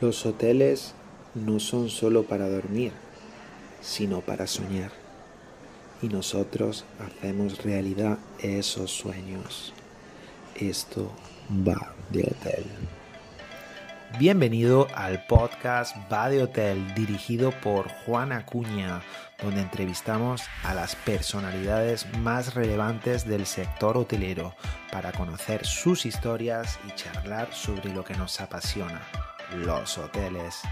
Los hoteles no son solo para dormir, sino para soñar. Y nosotros hacemos realidad esos sueños. Esto va de hotel. Bienvenido al podcast Va de Hotel, dirigido por Juan Acuña, donde entrevistamos a las personalidades más relevantes del sector hotelero para conocer sus historias y charlar sobre lo que nos apasiona, los hoteles.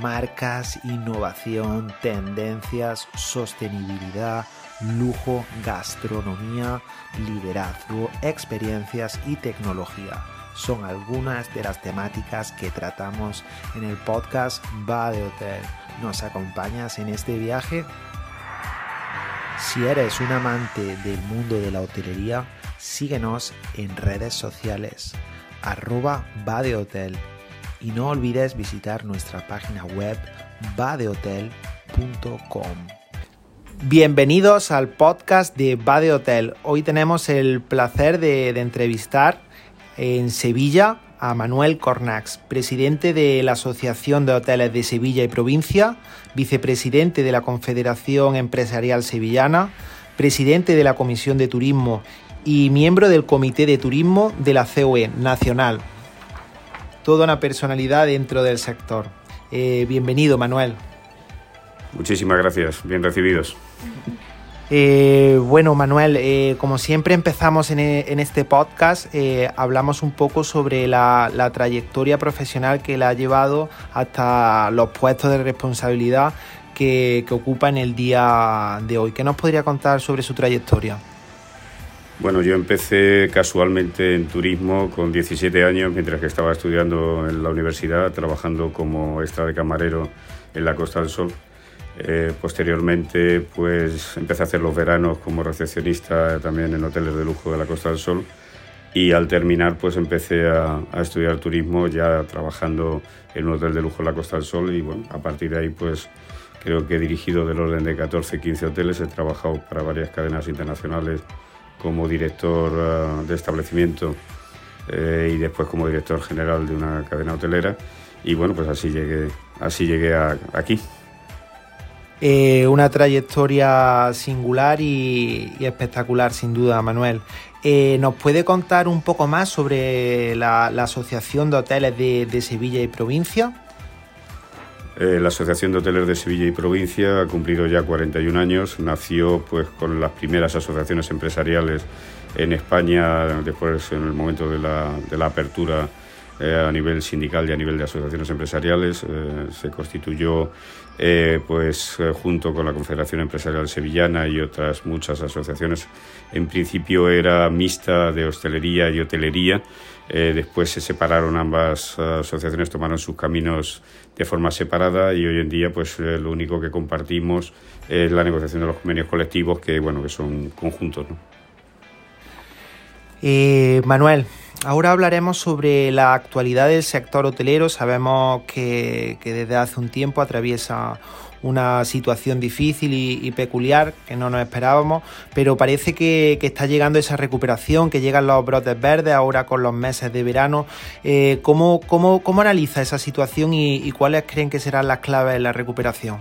Marcas, innovación, tendencias, sostenibilidad, lujo, gastronomía, liderazgo, experiencias y tecnología son algunas de las temáticas que tratamos en el podcast Va de Hotel. ¿Nos acompañas en este viaje? Si eres un amante del mundo de la hotelería, síguenos en redes sociales arroba va de hotel y no olvides visitar nuestra página web vadehotel.com. Bienvenidos al podcast de Va de Hotel. Hoy tenemos el placer de, de entrevistar en Sevilla a Manuel Cornax, presidente de la Asociación de Hoteles de Sevilla y Provincia, vicepresidente de la Confederación Empresarial Sevillana, presidente de la Comisión de Turismo y miembro del Comité de Turismo de la COE Nacional. Toda una personalidad dentro del sector. Eh, bienvenido, Manuel. Muchísimas gracias, bien recibidos. Eh, bueno, Manuel, eh, como siempre empezamos en, e, este podcast, eh, hablamos un poco sobre la, trayectoria profesional que le ha llevado hasta los puestos de responsabilidad que, que, ocupa en el día de hoy. ¿Qué nos podría contar sobre su trayectoria? Bueno, yo empecé casualmente en turismo con 17 años, mientras que estaba estudiando en la universidad, trabajando como extra de camarero en la Costa del Sol eh, posteriormente, pues empecé a hacer los veranos como recepcionista también en hoteles de lujo de la Costa del Sol. Y al terminar, pues empecé a, estudiar turismo ya trabajando en un hotel de lujo en la Costa del Sol. Y bueno, a partir de ahí, pues creo que he dirigido del orden de 14, 15 hoteles. He trabajado para varias cadenas internacionales como director eh, de establecimiento eh, y después como director general de una cadena hotelera. Y bueno, pues así llegué, así llegué aquí. Eh, una trayectoria singular y, espectacular, sin duda, Manuel. ¿Nos puede contar un poco más sobre la, Asociación de Hoteles de, Sevilla y Provincia? Eh, la Asociación de Hoteles de Sevilla y Provincia ha cumplido ya 41 años. Nació pues, con las primeras asociaciones empresariales en España, después en el momento de la, de la apertura a nivel sindical y a nivel de asociaciones empresariales. se constituyó eh, pues eh, junto con la Confederación Empresarial Sevillana y otras muchas asociaciones. En principio era mixta de hostelería y hotelería. Eh, después se separaron ambas asociaciones, tomaron sus caminos de forma separada y hoy en día pues lo único que compartimos es la negociación de los convenios colectivos que bueno que son conjuntos. Manuel, Ahora hablaremos sobre la actualidad del sector hotelero. Sabemos que, desde hace un tiempo atraviesa una situación difícil y, peculiar que no nos esperábamos, pero parece que, está llegando esa recuperación, que llegan los brotes verdes ahora con los meses de verano. Eh, ¿cómo, analiza esa situación y, cuáles creen que serán las claves de la recuperación?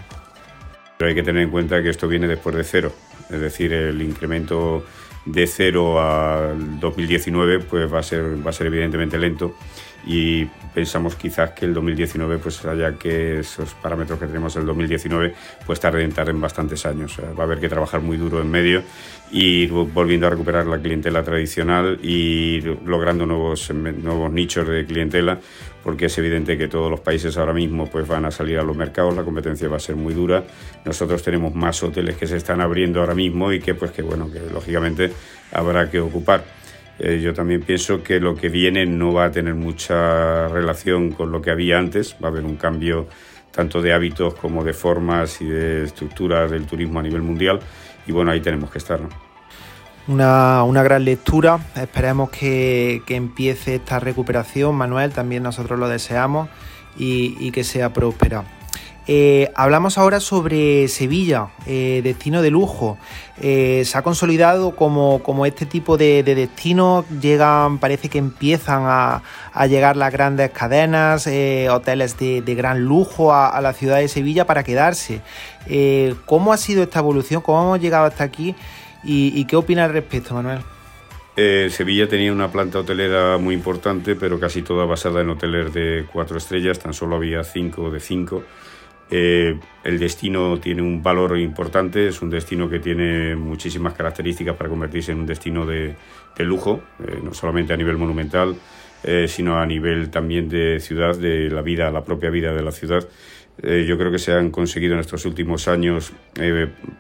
Pero hay que tener en cuenta que esto viene después de cero, es decir, el incremento de cero al 2019 pues va a ser, va a ser evidentemente lento y pensamos quizás que el 2019 pues haya que esos parámetros que tenemos el 2019 pues tarden, en bastantes años. va a haber que trabajar muy duro en medio y volviendo a recuperar la clientela tradicional y logrando nuevos, nuevos nichos de clientela porque es evidente que todos los países ahora mismo pues van a salir a los mercados, la competencia va a ser muy dura. Nosotros tenemos más hoteles que se están abriendo ahora mismo y que pues que bueno, que lógicamente habrá que ocupar. Eh, yo también pienso que lo que viene no va a tener mucha relación con lo que había antes, va a haber un cambio tanto de hábitos como de formas y de estructuras del turismo a nivel mundial y bueno, ahí tenemos que estar. Una, una, gran lectura, esperemos que, que, empiece esta recuperación, Manuel, también nosotros lo deseamos y, y que sea próspera. Eh, hablamos ahora sobre Sevilla, eh, destino de lujo. Eh, se ha consolidado como, este tipo de, destinos. Llegan, parece que empiezan a, llegar las grandes cadenas, hoteles de, gran lujo a, la ciudad de Sevilla para quedarse. ¿Cómo ha sido esta evolución? ¿Cómo hemos llegado hasta aquí? ¿Y, qué opina al respecto, Manuel? Sevilla tenía una planta hotelera muy importante, pero casi toda basada en hoteles de cuatro estrellas, tan solo había cinco de cinco. Eh, el destino tiene un valor importante, es un destino que tiene muchísimas características para convertirse en un destino de, lujo, eh, no solamente a nivel monumental, eh, sino a nivel también de ciudad, de la vida, la propia vida de la ciudad. yo creo que se han conseguido en estos últimos años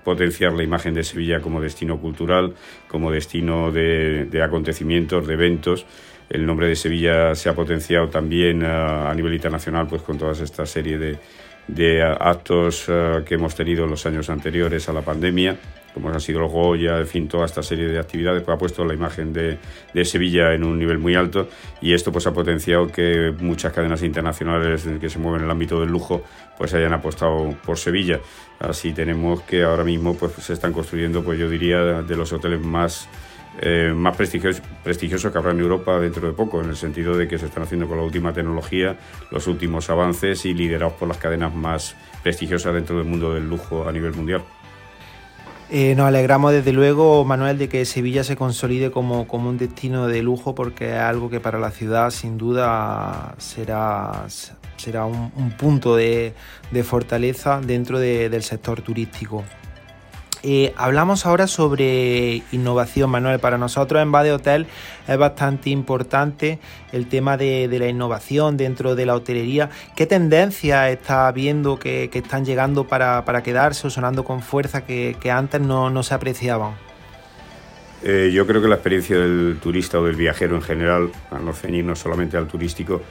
potenciar la imagen de Sevilla como destino cultural, como destino de, acontecimientos, de eventos. El nombre de Sevilla se ha potenciado también a nivel internacional pues con toda esta serie de, de actos eh, que hemos tenido en los años anteriores a la pandemia, como han sido los Goya, en fin, toda esta serie de actividades, pues ha puesto la imagen de, de, Sevilla en un nivel muy alto y esto pues ha potenciado que muchas cadenas internacionales que se mueven en el ámbito del lujo pues hayan apostado por Sevilla. Así tenemos que ahora mismo pues se están construyendo, pues yo diría, de los hoteles más eh, más prestigioso, que habrá en Europa dentro de poco, en el sentido de que se están haciendo con la última tecnología, los últimos avances y liderados por las cadenas más prestigiosas dentro del mundo del lujo a nivel mundial. Eh, nos alegramos desde luego, Manuel, de que Sevilla se consolide como, como un destino de lujo porque es algo que para la ciudad sin duda será, será un, punto de, fortaleza dentro del sector turístico. Eh, hablamos ahora sobre innovación, Manuel. Para nosotros en Bade Hotel es bastante importante el tema de, la innovación dentro de la hotelería. ¿Qué tendencias está viendo que, están llegando para, quedarse o sonando con fuerza que, antes no, se apreciaban? Eh, yo creo que la experiencia del turista o del viajero en general, a no ceñirnos solamente al turístico,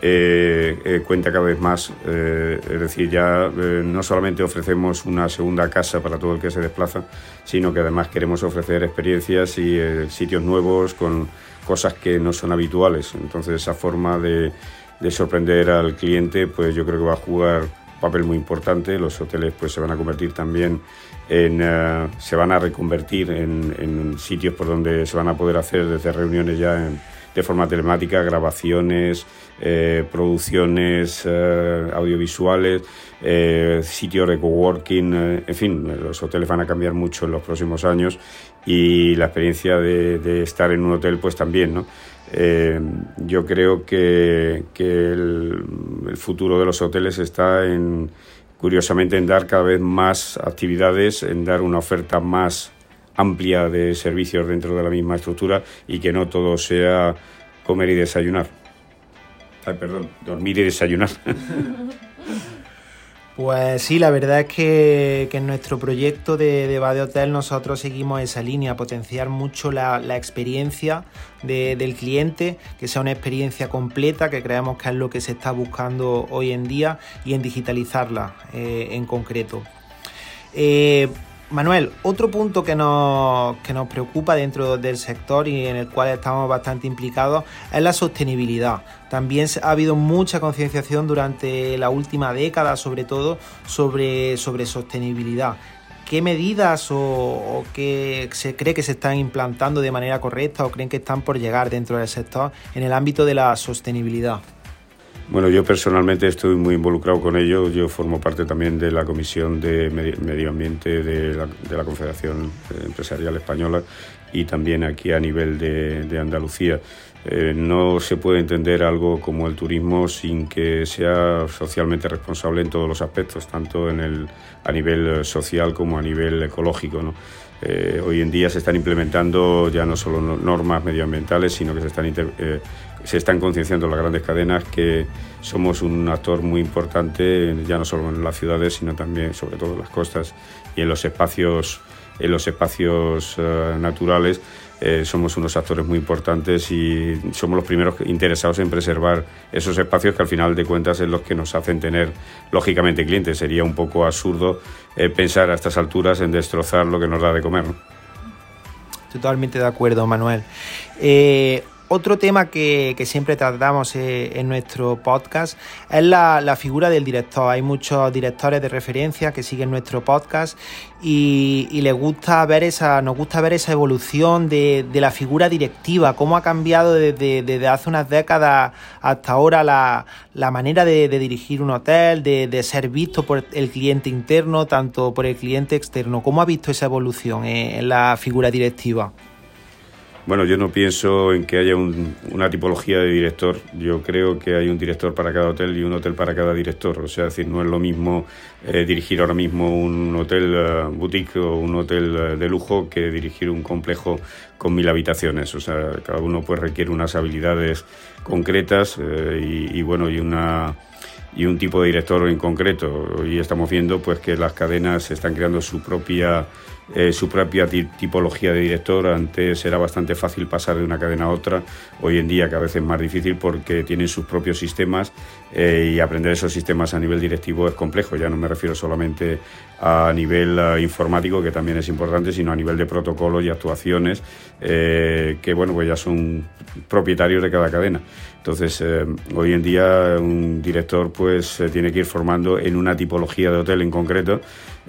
eh, eh, cuenta cada vez más. Eh, es decir, ya no solamente ofrecemos una segunda casa para todo el que se desplaza, sino que además queremos ofrecer experiencias y sitios nuevos con cosas que no son habituales. Entonces esa forma de, sorprender al cliente, pues yo creo que va a jugar un papel muy importante. Los hoteles pues se van a convertir también en, se van a reconvertir en, en sitios por donde se van a poder hacer desde reuniones ya en de forma telemática, grabaciones, eh, producciones eh, audiovisuales, eh, sitios de coworking, en fin, los hoteles van a cambiar mucho en los próximos años y la experiencia de, estar en un hotel pues también, ¿no? yo creo que, el, el, futuro de los hoteles está en, curiosamente, en dar cada vez más actividades, en dar una oferta más amplia de servicios dentro de la misma estructura y que no todo sea comer y desayunar. Ay, perdón, dormir y desayunar. Pues sí, la verdad es que, en nuestro proyecto de, de Bade Hotel nosotros seguimos esa línea, potenciar mucho la, experiencia del cliente, que sea una experiencia completa, que creemos que es lo que se está buscando hoy en día, y en digitalizarla eh, en concreto. Eh, Manuel, otro punto que nos, que nos preocupa dentro del sector y en el cual estamos bastante implicados es la sostenibilidad. También ha habido mucha concienciación durante la última década, sobre todo, sobre, sobre sostenibilidad. ¿Qué medidas o, o qué se cree que se están implantando de manera correcta o creen que están por llegar dentro del sector en el ámbito de la sostenibilidad? Bueno, yo personalmente estoy muy involucrado con ello. Yo formo parte también de la Comisión de Medio Ambiente de la, Confederación Empresarial Española y también aquí a nivel de, Andalucía. Eh, no se puede entender algo como el turismo sin que sea socialmente responsable en todos los aspectos, tanto en el, a nivel social como a nivel ecológico. Eh, hoy en día se están implementando ya no solo normas medioambientales, sino que se están, eh, se están concienciando las grandes cadenas que somos un actor muy importante, ya no solo en las ciudades, sino también, sobre todo, en las costas y en los espacios, en los espacios eh, naturales. somos unos actores muy importantes y somos los primeros interesados en preservar esos espacios que al final de cuentas es los que nos hacen tener lógicamente clientes. Sería un poco absurdo eh, pensar a estas alturas en destrozar lo que nos da de comer. Totalmente de acuerdo, Manuel. Eh, otro tema que, siempre tratamos eh, en nuestro podcast es la, figura del director. Hay muchos directores de referencia que siguen nuestro podcast y, les gusta ver esa, nos gusta ver esa evolución de, la figura directiva, cómo ha cambiado desde, hace unas décadas hasta ahora la, manera de, dirigir un hotel, de, ser visto por el cliente interno, tanto por el cliente externo. ¿Cómo ha visto esa evolución en la figura directiva? Bueno, yo no pienso en que haya una tipología de director. Yo creo que hay un director para cada hotel y un hotel para cada director. O sea, decir, no es lo mismo eh, dirigir ahora mismo un hotel eh, boutique o un hotel eh, de lujo que dirigir un complejo con mil habitaciones. O sea, cada uno pues requiere unas habilidades concretas y, y, bueno, y una y un tipo de director en concreto. Y estamos viendo pues que las cadenas están creando su propia eh, su propia tipología de director. Antes era bastante fácil pasar de una cadena a otra, hoy en día cada vez es más difícil porque tienen sus propios sistemas eh, y aprender esos sistemas a nivel directivo es complejo. Ya no me refiero solamente a nivel eh, informático, que también es importante, sino a nivel de protocolos y actuaciones que bueno, pues ya son propietarios de cada cadena. Entonces, hoy en día un director pues se tiene que ir formando en una tipología de hotel en concreto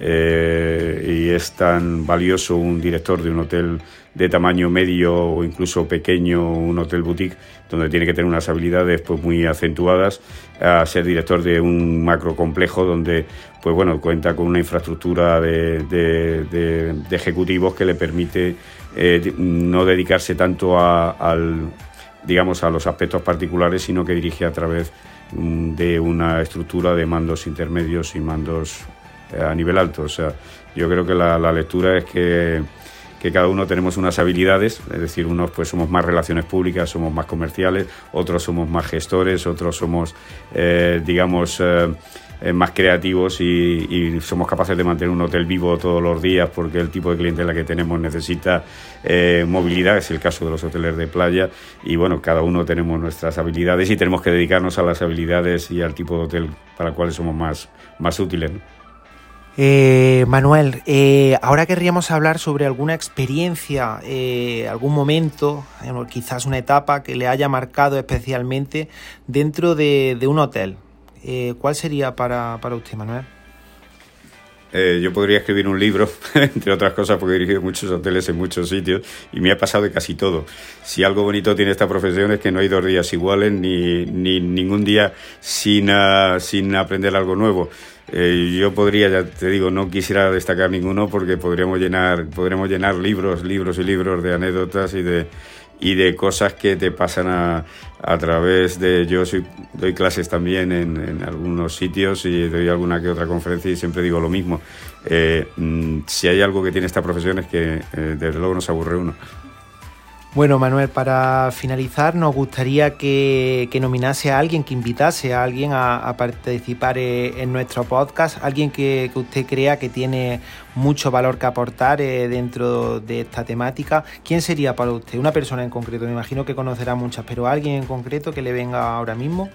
eh, y es tan valioso un director de un hotel de tamaño medio o incluso pequeño, un hotel boutique, donde tiene que tener unas habilidades pues, muy acentuadas, a ser director de un macro complejo donde pues, bueno, cuenta con una infraestructura de, ejecutivos que le permite eh, no dedicarse tanto a, al, digamos, a los aspectos particulares, sino que dirige a través mm, de una estructura de mandos intermedios y mandos a nivel alto. O sea, yo creo que la, lectura es que, cada uno tenemos unas habilidades, es decir, unos pues somos más relaciones públicas, somos más comerciales, otros somos más gestores, otros somos, eh, digamos, eh, más creativos y, somos capaces de mantener un hotel vivo todos los días porque el tipo de clientela que tenemos necesita movilidad, es el caso de los hoteles de playa y bueno, cada uno tenemos nuestras habilidades y tenemos que dedicarnos a las habilidades y al tipo de hotel para el cual somos más, más útiles. Eh, Manuel, eh, ahora querríamos hablar sobre alguna experiencia, eh, algún momento, quizás una etapa que le haya marcado especialmente dentro de, un hotel. ¿Cuál sería para, usted, Manuel? yo podría escribir un libro, entre otras cosas, porque he dirigido muchos hoteles en muchos sitios y me ha pasado de casi todo. Si algo bonito tiene esta profesión es que no hay dos días iguales ni, ningún día sin, ah, sin aprender algo nuevo. Eh, yo podría, ya te digo, no quisiera destacar ninguno porque podríamos llenar, podríamos llenar libros, libros y libros de anécdotas y de, y de cosas que te pasan a, a través de... Yo soy, doy clases también en, en, algunos sitios y doy alguna que otra conferencia y siempre digo lo mismo. Eh, mm, si hay algo que tiene esta profesión es que eh, desde luego no se aburre uno. Bueno, Manuel, para finalizar, nos gustaría que, nominase a alguien, que invitase a alguien a, participar eh, en nuestro podcast, alguien que, usted crea que tiene mucho valor que aportar eh, dentro de esta temática. ¿Quién sería para usted? Una persona en concreto, me imagino que conocerá muchas, pero alguien en concreto que le venga ahora mismo.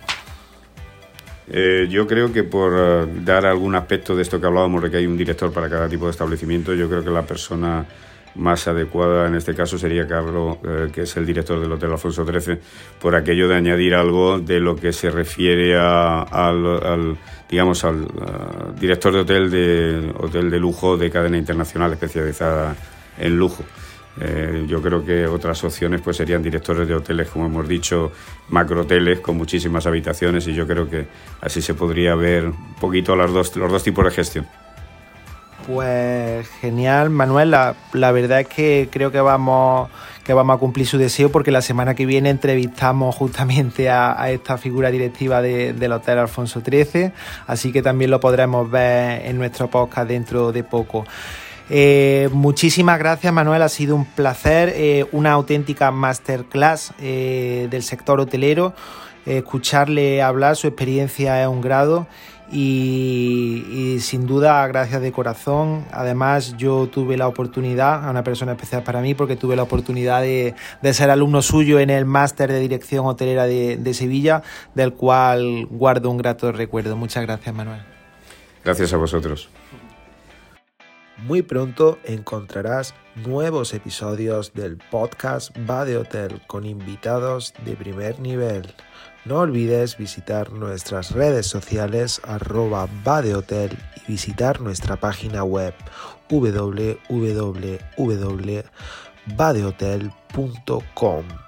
Eh, yo creo que por dar algún aspecto de esto que hablábamos de que hay un director para cada tipo de establecimiento, yo creo que la persona más adecuada en este caso sería Carlos, eh, que es el director del Hotel Alfonso XIII, por aquello de añadir algo de lo que se refiere al, digamos, al director de hotel de hotel de lujo de cadena internacional especializada en lujo. Eh, yo creo que otras opciones pues serían directores de hoteles, como hemos dicho, macrohoteles con muchísimas habitaciones y yo creo que así se podría ver un poquito los dos, los dos tipos de gestión. Pues genial, Manuel. La, verdad es que creo que vamos, que vamos a cumplir su deseo porque la semana que viene entrevistamos justamente a, esta figura directiva del Hotel Alfonso XIII, así que también lo podremos ver en nuestro podcast dentro de poco. Eh, muchísimas gracias Manuel, ha sido un placer, eh, una auténtica masterclass eh, del sector hotelero, escucharle hablar, su experiencia es un grado y, sin duda gracias de corazón. Además yo tuve la oportunidad, a una persona especial para mí, porque tuve la oportunidad de, ser alumno suyo en el máster de dirección hotelera de, de Sevilla, del cual guardo un grato recuerdo. Muchas gracias Manuel. Gracias a vosotros. Muy pronto encontrarás nuevos episodios del podcast Va de Hotel con invitados de primer nivel. No olvides visitar nuestras redes sociales arroba va de hotel y visitar nuestra página web www.vadehotel.com.